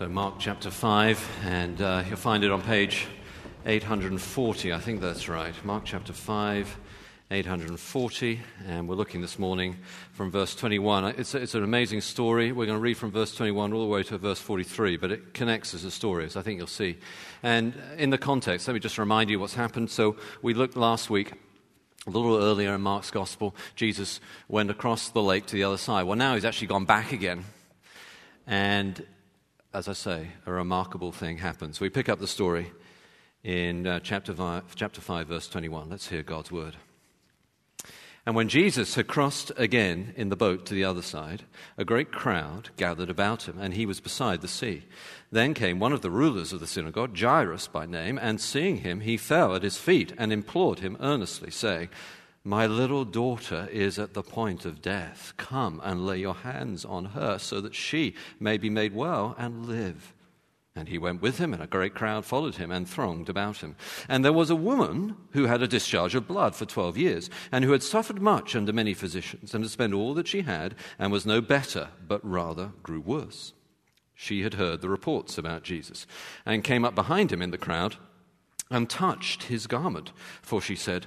So, Mark chapter 5, and uh, you'll find it on page 840, I think that's right. Mark chapter 5, 840, and we're looking this morning from verse 21. It's, it's an amazing story. We're going to read from verse 21 all the way to verse 43, but it connects as a story, as I think you'll see. And in the context, let me just remind you what's happened. So, we looked last week. A little earlier in Mark's gospel, Jesus went across the lake to the other side. Well, now he's actually gone back again. And as I say, a remarkable thing happens. We pick up the story in uh, chapter, chapter 5, verse 21. Let's hear God's word. And when Jesus had crossed again in the boat to the other side, a great crowd gathered about him, and he was beside the sea. Then came one of the rulers of the synagogue, Jairus by name, and seeing him, he fell at his feet and implored him earnestly, saying, my little daughter is at the point of death. Come and lay your hands on her so that she may be made well and live. And he went with him, and a great crowd followed him and thronged about him. And there was a woman who had a discharge of blood for twelve years, and who had suffered much under many physicians, and had spent all that she had, and was no better, but rather grew worse. She had heard the reports about Jesus, and came up behind him in the crowd, and touched his garment, for she said,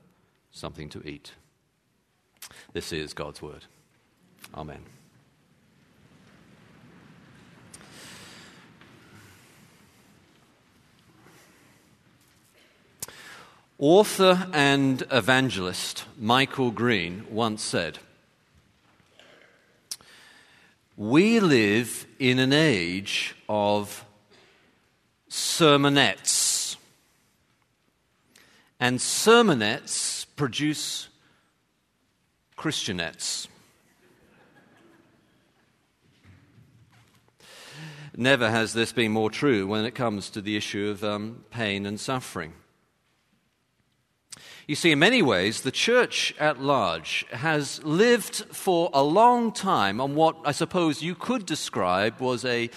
something to eat. This is God's word. Amen. Author and evangelist Michael Green once said, We live in an age of sermonettes. And sermonettes produce Christianettes. Never has this been more true when it comes to the issue of um, pain and suffering. You see, in many ways, the church at large has lived for a long time on what I suppose you could describe was a,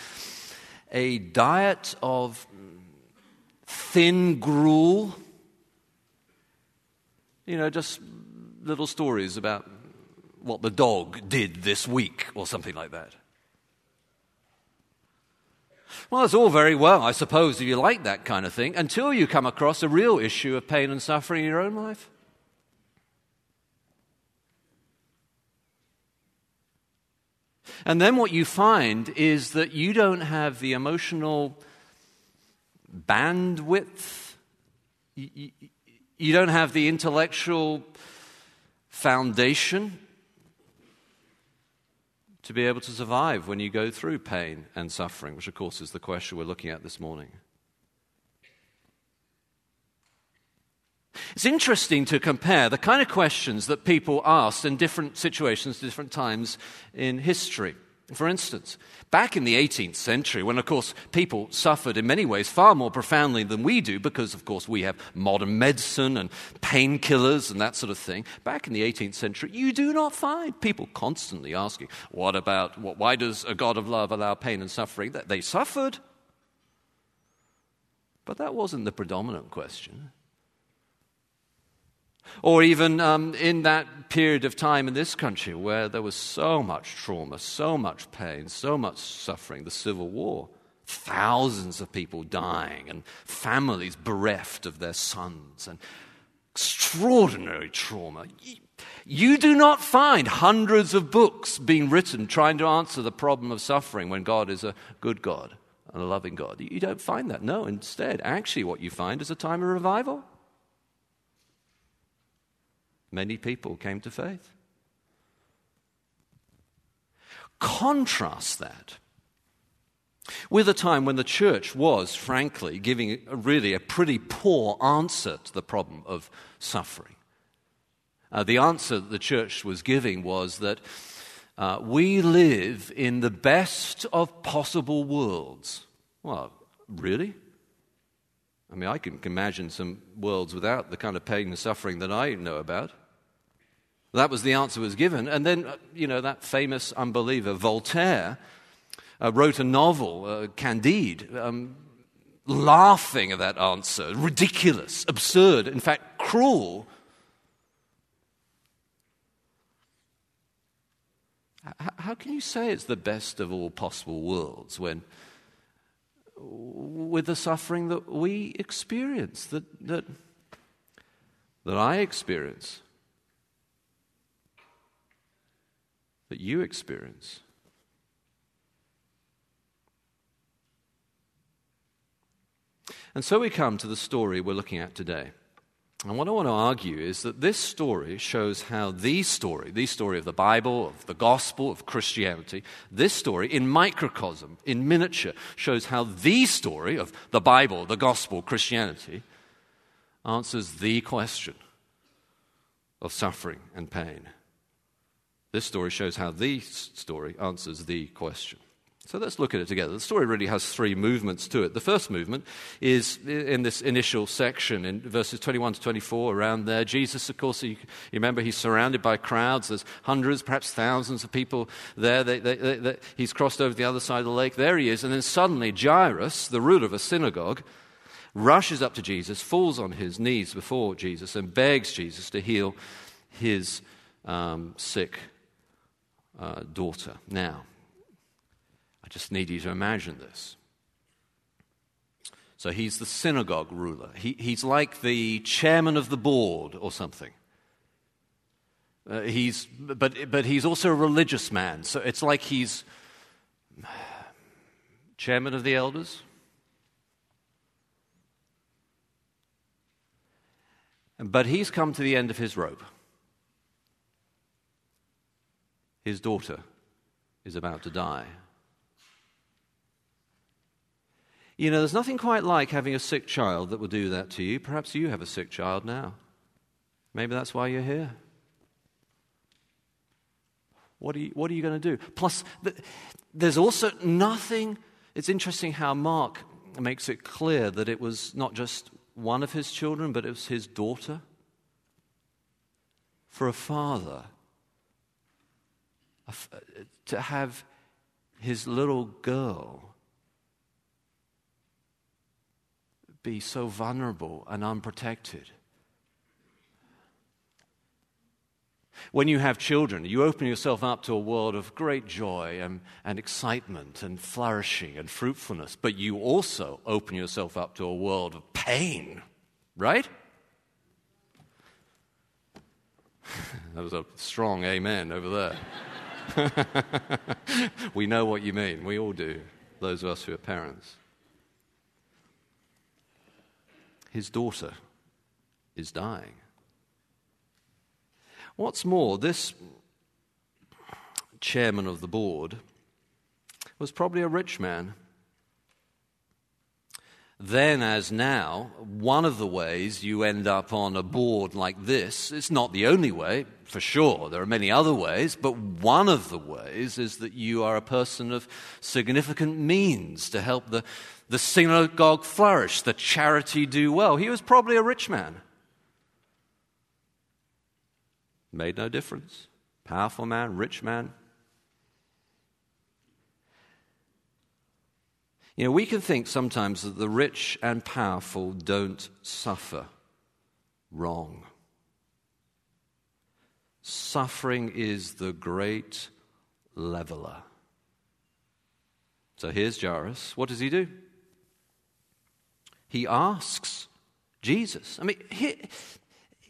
a diet of thin gruel you know, just little stories about what the dog did this week or something like that. Well, it's all very well, I suppose, if you like that kind of thing, until you come across a real issue of pain and suffering in your own life. And then what you find is that you don't have the emotional bandwidth. Don't have the intellectual foundation to be able to survive when you go through pain and suffering, which, of course, is the question we're looking at this morning. It's interesting to compare the kind of questions that people asked in different situations, different times in history. For instance, back in the 18th century, when of course people suffered in many ways far more profoundly than we do, because of course we have modern medicine and painkillers and that sort of thing, back in the 18th century, you do not find people constantly asking, What about, what, why does a God of love allow pain and suffering? They suffered. But that wasn't the predominant question. Or even um, in that period of time in this country where there was so much trauma, so much pain, so much suffering, the Civil War, thousands of people dying and families bereft of their sons, and extraordinary trauma. You do not find hundreds of books being written trying to answer the problem of suffering when God is a good God and a loving God. You don't find that. No, instead, actually, what you find is a time of revival many people came to faith. Contrast that with a time when the church was, frankly, giving really a pretty poor answer to the problem of suffering. Uh, the answer that the church was giving was that uh, we live in the best of possible worlds. Well, really? I mean, I can imagine some worlds without the kind of pain and suffering that I know about. That was the answer was given. And then, uh, you know, that famous unbeliever, Voltaire, uh, wrote a novel, uh, Candide, um, laughing at that answer. Ridiculous, absurd, in fact, cruel. How can you say it's the best of all possible worlds when, with the suffering that we experience, that, that, that I experience? That you experience. And so we come to the story we're looking at today. And what I want to argue is that this story shows how the story, the story of the Bible, of the gospel, of Christianity, this story in microcosm, in miniature, shows how the story of the Bible, the gospel, Christianity, answers the question of suffering and pain. This story shows how the story answers the question. So let's look at it together. The story really has three movements to it. The first movement is in this initial section in verses 21 to 24, around there. Jesus, of course, you, remember he's surrounded by crowds. There's hundreds, perhaps thousands of people there. They, they, they, he's crossed over the other side of the lake. There he is. And then suddenly, Jairus, the ruler of a synagogue, rushes up to Jesus, falls on his knees before Jesus, and begs Jesus to heal his um, sick uh, daughter. Now, I just need you to imagine this. So he's the synagogue ruler. He, he's like the chairman of the board or something. Uh, he's, but, but he's also a religious man. So it's like he's chairman of the elders. But he's come to the end of his rope. His daughter is about to die. You know, there's nothing quite like having a sick child that will do that to you. Perhaps you have a sick child now. Maybe that's why you're here. What are you, what are you going to do? Plus, there's also nothing. It's interesting how Mark makes it clear that it was not just one of his children, but it was his daughter. For a father, Uh, to have his little girl be so vulnerable and unprotected. When you have children, you open yourself up to a world of great joy and, and excitement and flourishing and fruitfulness, but you also open yourself up to a world of pain, right? that was a strong amen over there. we know what you mean. We all do, those of us who are parents. His daughter is dying. What's more, this chairman of the board was probably a rich man. then as now, one of the ways you end up on a board like this, it's not the only way, for sure, there are many other ways, but one of the ways is that you are a person of significant means to help the, the synagogue flourish, the charity do well. He was probably a rich man. Made no difference. Powerful man, rich man. You know, we can think sometimes that the rich and powerful don't suffer. Wrong. Suffering is the great leveler. So here's Jairus. What does he do? He asks Jesus. I mean, he,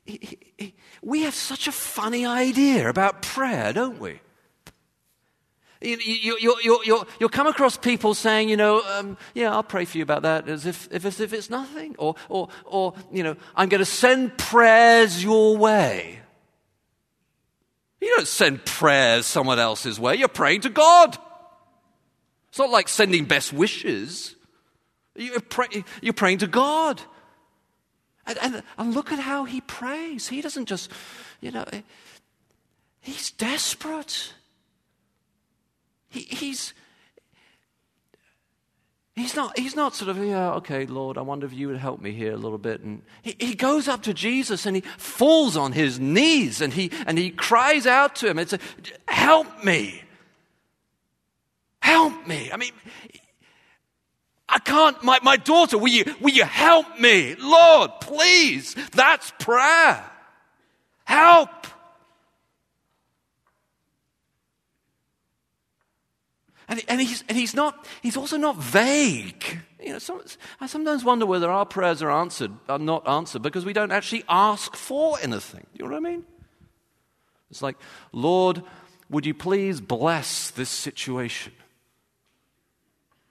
he, he, we have such a funny idea about prayer, don't we? You, you, you, you'll come across people saying, you know, um, yeah, I'll pray for you about that as if, if, as if it's nothing. Or, or, or, you know, I'm going to send prayers your way. You don't send prayers someone else's way. You're praying to God. It's not like sending best wishes. You're, pray, you're praying to God. And, and, and look at how he prays. He doesn't just, you know, he's desperate. He, he's, He's not, he's not sort of, yeah, okay, Lord, I wonder if you would help me here a little bit. And he, he goes up to Jesus and he falls on his knees and he, and he cries out to him and says, Help me. Help me. I mean, I can't, my, my daughter, will you, will you help me? Lord, please. That's prayer. Help. And, and, he's, and he's, not, he's also not vague. You know, some, I sometimes wonder whether our prayers are answered, are not answered because we don't actually ask for anything. You know what I mean? It's like, Lord, would you please bless this situation?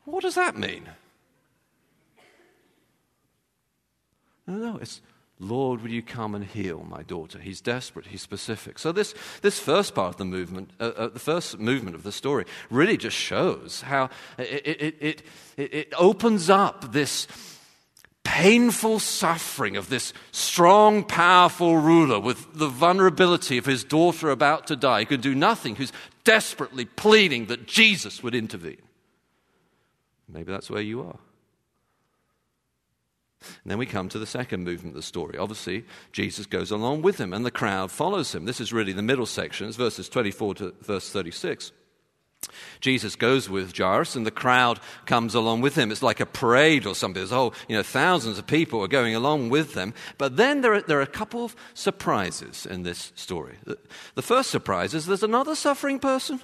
What does that mean? No, no, it's Lord, will you come and heal my daughter? He's desperate, he's specific. So, this, this first part of the movement, uh, uh, the first movement of the story, really just shows how it, it, it, it, opens up this painful suffering of this strong, powerful ruler with the vulnerability of his daughter about to die, who can do nothing, who's desperately pleading that Jesus would intervene. Maybe that's where you are. And then we come to the second movement of the story. Obviously, Jesus goes along with him, and the crowd follows him. This is really the middle section, it's verses 24 to verse 36. Jesus goes with Jairus, and the crowd comes along with him. It's like a parade or something. There's whole, you know, thousands of people are going along with them. But then there are, there are a couple of surprises in this story. The first surprise is there's another suffering person.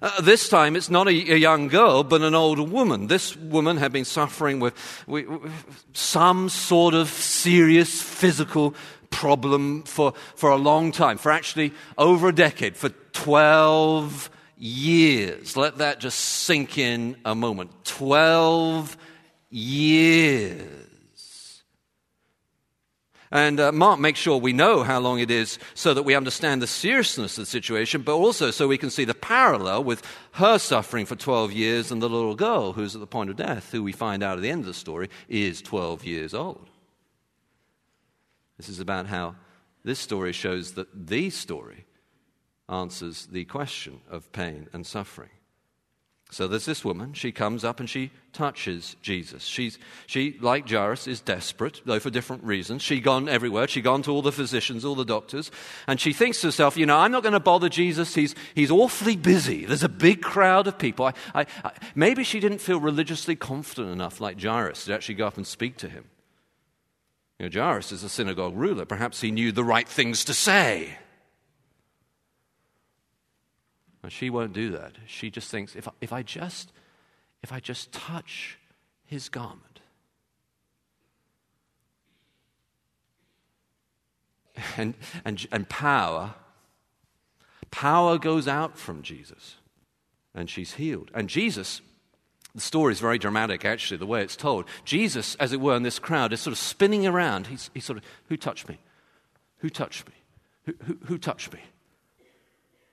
Uh, this time it's not a, a, young girl, but an older woman. This woman had been suffering with, with, with some sort of serious physical problem for, for a long time, for actually over a decade, for 12 years. Let that just sink in a moment. 12 years. And uh, Mark makes sure we know how long it is so that we understand the seriousness of the situation, but also so we can see the parallel with her suffering for 12 years and the little girl who's at the point of death, who we find out at the end of the story is 12 years old. This is about how this story shows that the story answers the question of pain and suffering. So there's this woman. She comes up and she touches Jesus. She's, she, like Jairus, is desperate, though for different reasons. She's gone everywhere. She's gone to all the physicians, all the doctors. And she thinks to herself, you know, I'm not going to bother Jesus. He's, he's awfully busy. There's a big crowd of people. I, I, I, maybe she didn't feel religiously confident enough, like Jairus, to actually go up and speak to him. You know, Jairus is a synagogue ruler. Perhaps he knew the right things to say. She won't do that. She just thinks, if I, if I just, if I just touch his garment. And, and, and power, power goes out from Jesus, and she's healed. And Jesus, the story is very dramatic, actually, the way it's told. Jesus, as it were, in this crowd, is sort of spinning around. He's, he's sort of, who touched me? Who touched me? Who, who, who touched me?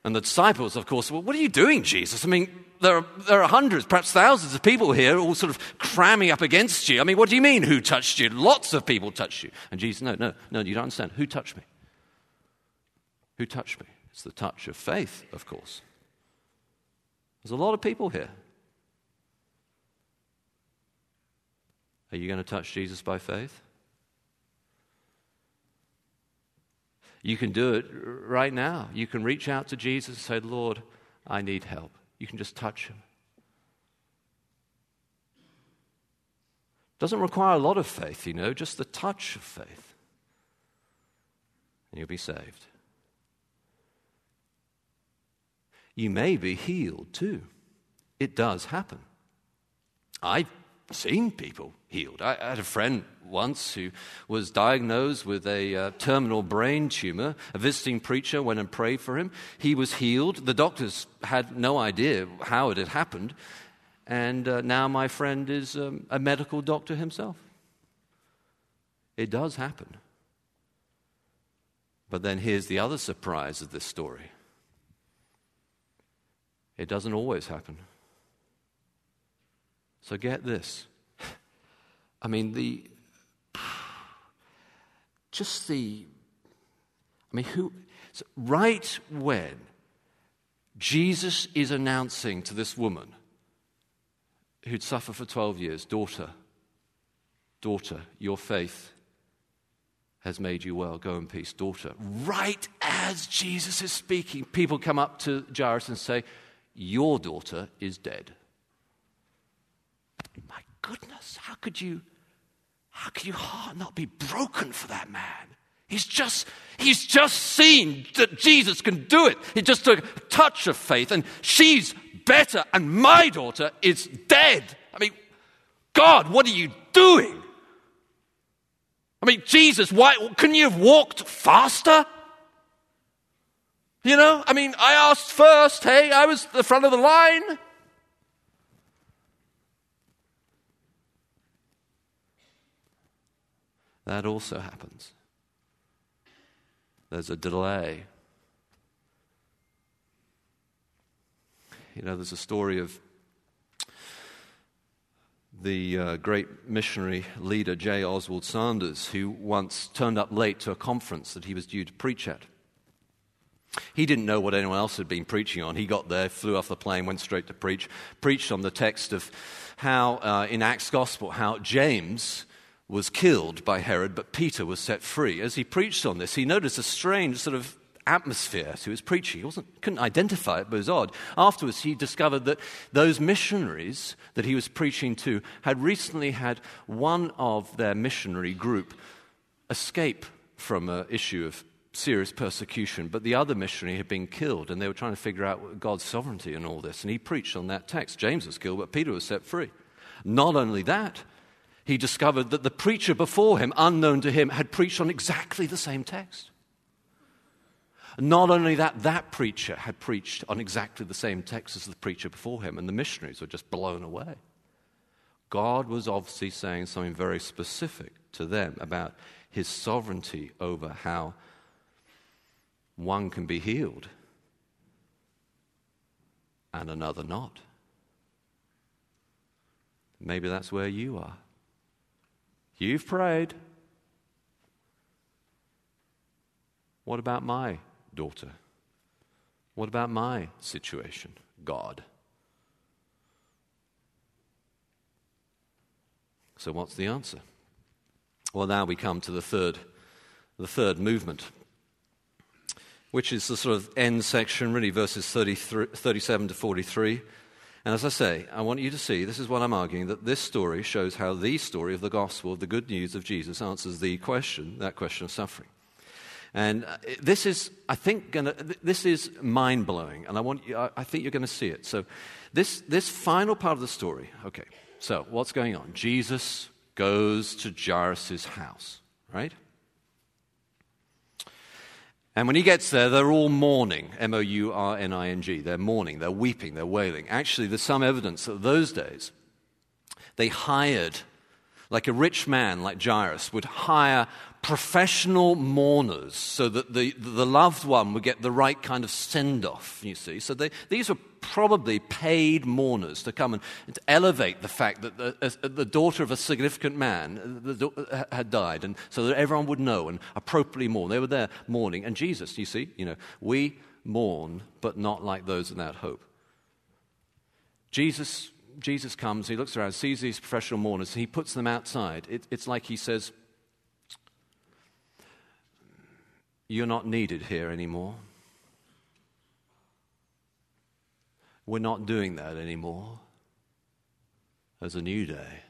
And the disciples, of course, well, what are you doing, Jesus? I mean, there are, there are hundreds, perhaps thousands of people here all sort of cramming up against you. I mean, what do you mean, who touched you? Lots of people touched you. And Jesus, no, no, no, you don't understand. Who touched me? Who touched me? It's the touch of faith, of course. There's a lot of people here. Are you going to touch Jesus by faith? You can do it right now. You can reach out to Jesus and say, Lord, I need help. You can just touch him. Doesn't require a lot of faith, you know, just the touch of faith. And you'll be saved. You may be healed too. It does happen. I've seen people healed. I, had a friend once who was diagnosed with a uh, terminal brain tumor. A visiting preacher went and prayed for him. He was healed. The doctors had no idea how it had happened. And uh, now my friend is um, a medical doctor himself. It does happen. But then here's the other surprise of this story it doesn't always happen. So get this. I mean, the. Just the. I mean, who. So right when Jesus is announcing to this woman who'd suffer for 12 years, daughter, daughter, your faith has made you well. Go in peace, daughter. Right as Jesus is speaking, people come up to Jairus and say, Your daughter is dead. My goodness, how could you, how could your heart not be broken for that man? He's just, he's just seen that Jesus can do it. He just took a touch of faith and she's better and my daughter is dead. I mean, God, what are you doing? I mean, Jesus, why couldn't you have walked faster? You know, I mean, I asked first, hey, I was the front of the line. That also happens. There's a delay. You know, there's a story of the uh, great missionary leader J. Oswald Sanders, who once turned up late to a conference that he was due to preach at. He didn't know what anyone else had been preaching on. He got there, flew off the plane, went straight to preach, preached on the text of how, uh, in Acts Gospel, how James was killed by Herod, but Peter was set free. As he preached on this, he noticed a strange sort of atmosphere to his preaching. He wasn't, couldn't identify it, but it was odd. Afterwards, he discovered that those missionaries that he was preaching to had recently had one of their missionary group escape from an issue of serious persecution, but the other missionary had been killed, and they were trying to figure out God's sovereignty in all this. And he preached on that text. James was killed, but Peter was set free. Not only that, he discovered that the preacher before him, unknown to him, had preached on exactly the same text. Not only that, that preacher had preached on exactly the same text as the preacher before him, and the missionaries were just blown away. God was obviously saying something very specific to them about his sovereignty over how one can be healed and another not. Maybe that's where you are. You've prayed. What about my daughter? What about my situation, God? So, what's the answer? Well, now we come to the third, the third movement, which is the sort of end section, really, verses 37 to 43. And as I say, I want you to see this is what I'm arguing that this story shows how the story of the gospel, of the good news of Jesus, answers the question, that question of suffering. And uh, this is, I think, gonna, this is mind blowing, and I, want you, I think you're going to see it. So, this, this final part of the story, okay, so what's going on? Jesus goes to Jairus' house, right? And when he gets there, they're all mourning M O U R N I N G. They're mourning, they're weeping, they're wailing. Actually, there's some evidence that those days they hired, like a rich man like Jairus would hire professional mourners so that the, the loved one would get the right kind of send off, you see. So they, these were probably paid mourners to come and to elevate the fact that the, the daughter of a significant man uh, the, uh, had died, and so that everyone would know and appropriately mourn. They were there mourning. And Jesus, you see, you know, we mourn, but not like those without hope. Jesus, Jesus comes, he looks around, sees these professional mourners, he puts them outside. It, it's like he says, You're not needed here anymore. We're not doing that anymore. There's a new day.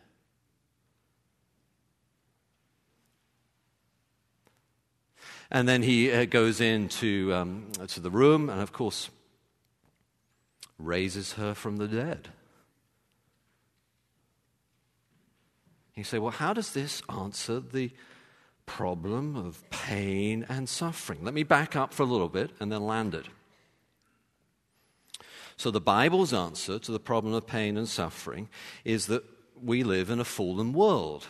And then he uh, goes into um, to the room and, of course, raises her from the dead. You say, well, how does this answer the problem of pain and suffering? Let me back up for a little bit and then land it. So, the Bible's answer to the problem of pain and suffering is that we live in a fallen world.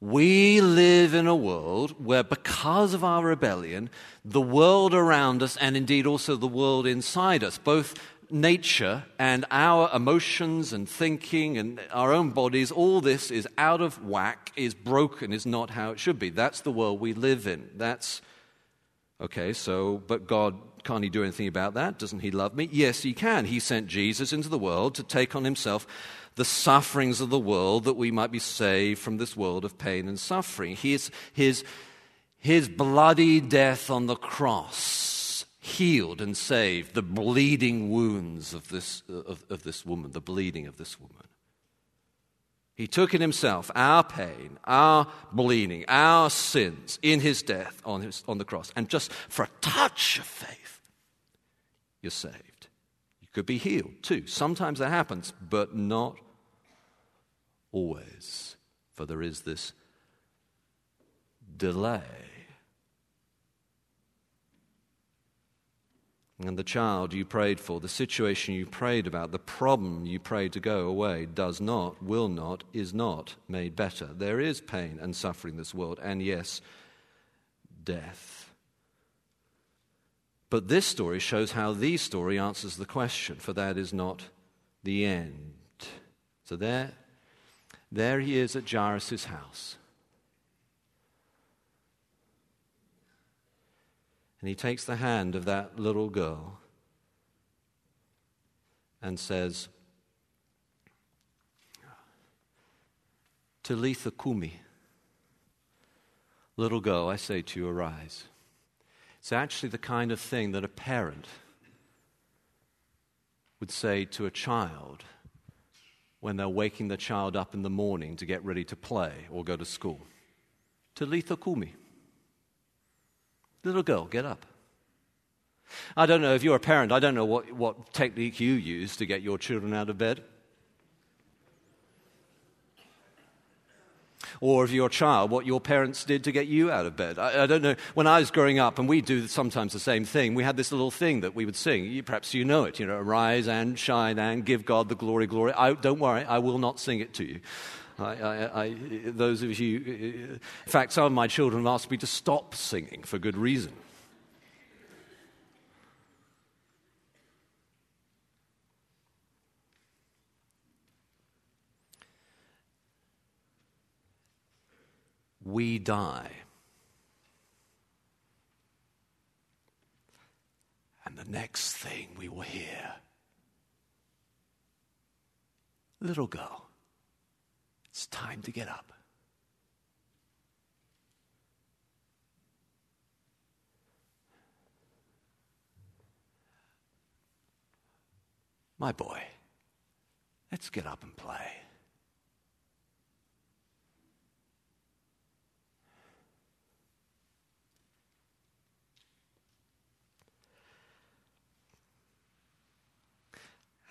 We live in a world where, because of our rebellion, the world around us, and indeed also the world inside us, both nature and our emotions and thinking and our own bodies, all this is out of whack, is broken, is not how it should be. That's the world we live in. That's, okay, so, but God, can't He do anything about that? Doesn't He love me? Yes, He can. He sent Jesus into the world to take on Himself the sufferings of the world that we might be saved from this world of pain and suffering. His, his, his bloody death on the cross healed and saved the bleeding wounds of this, of, of this woman, the bleeding of this woman. He took in himself our pain, our bleeding, our sins in his death on, his, on the cross. And just for a touch of faith, you're saved. You could be healed too. Sometimes that happens, but not always. For there is this delay And the child you prayed for, the situation you prayed about, the problem you prayed to go away does not, will not, is not made better. There is pain and suffering in this world, and yes, death. But this story shows how the story answers the question, for that is not the end. So there, there he is at Jairus' house. And he takes the hand of that little girl and says, Talitha Kumi, little girl, I say to you, arise. It's actually the kind of thing that a parent would say to a child when they're waking the child up in the morning to get ready to play or go to school. Talitha Kumi. Little girl, get up. I don't know if you're a parent, I don't know what, what technique you use to get your children out of bed. Or if you're a child, what your parents did to get you out of bed. I, I, don't know. When I was growing up, and we do sometimes the same thing, we had this little thing that we would sing. You, perhaps you know it, you know, arise and shine and give God the glory, glory. I, don't worry, I will not sing it to you. I, I, I, those of you, in fact, some of my children have asked me to stop singing for good reason. We die. And the next thing we will hear little girl it's time to get up. My boy, let's get up and play.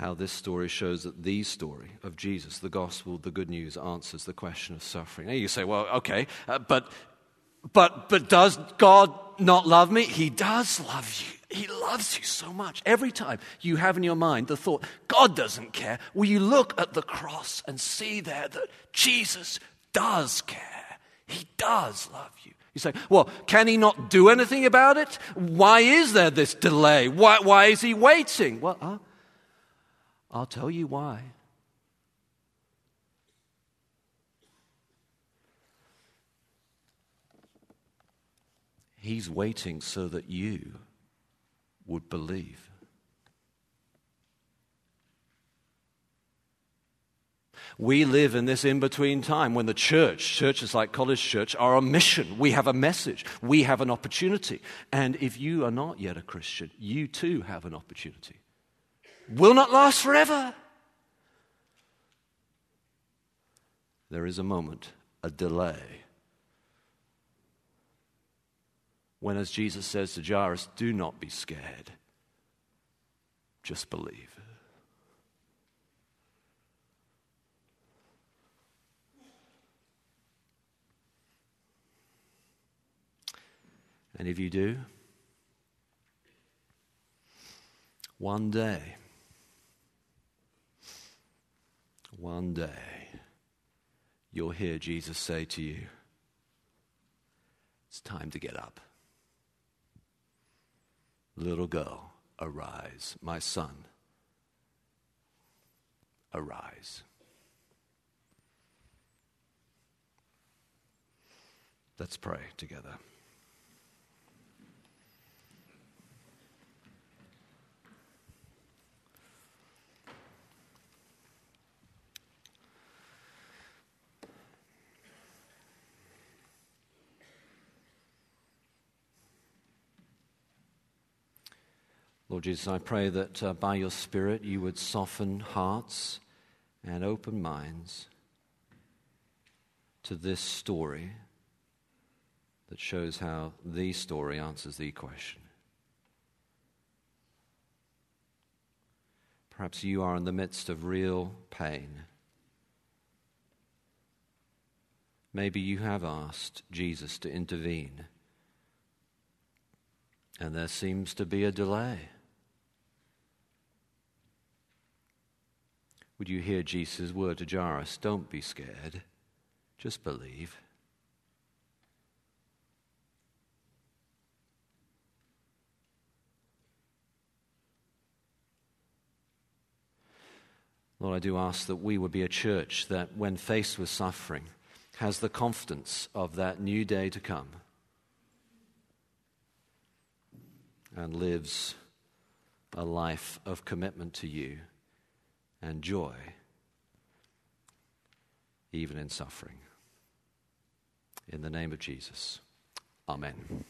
How this story shows that the story of Jesus, the gospel, the good news, answers the question of suffering. Now you say, well, okay, uh, but, but, but does God not love me? He does love you. He loves you so much. Every time you have in your mind the thought, God doesn't care, will you look at the cross and see there that Jesus does care? He does love you. You say, well, can he not do anything about it? Why is there this delay? Why, why is he waiting? Well, uh, I'll tell you why. He's waiting so that you would believe. We live in this in between time when the church, churches like College Church, are on mission. We have a message, we have an opportunity. And if you are not yet a Christian, you too have an opportunity. Will not last forever. There is a moment, a delay. When, as Jesus says to Jairus, do not be scared, just believe. And if you do, one day, one day, you'll hear Jesus say to you, It's time to get up. Little girl, arise. My son, arise. Let's pray together. Lord Jesus, I pray that uh, by your Spirit you would soften hearts and open minds to this story that shows how the story answers the question. Perhaps you are in the midst of real pain. Maybe you have asked Jesus to intervene, and there seems to be a delay. Would you hear Jesus' word to Jairus? Don't be scared, just believe. Lord, I do ask that we would be a church that, when faced with suffering, has the confidence of that new day to come and lives a life of commitment to you and joy, even in suffering. In the name of Jesus, Amen.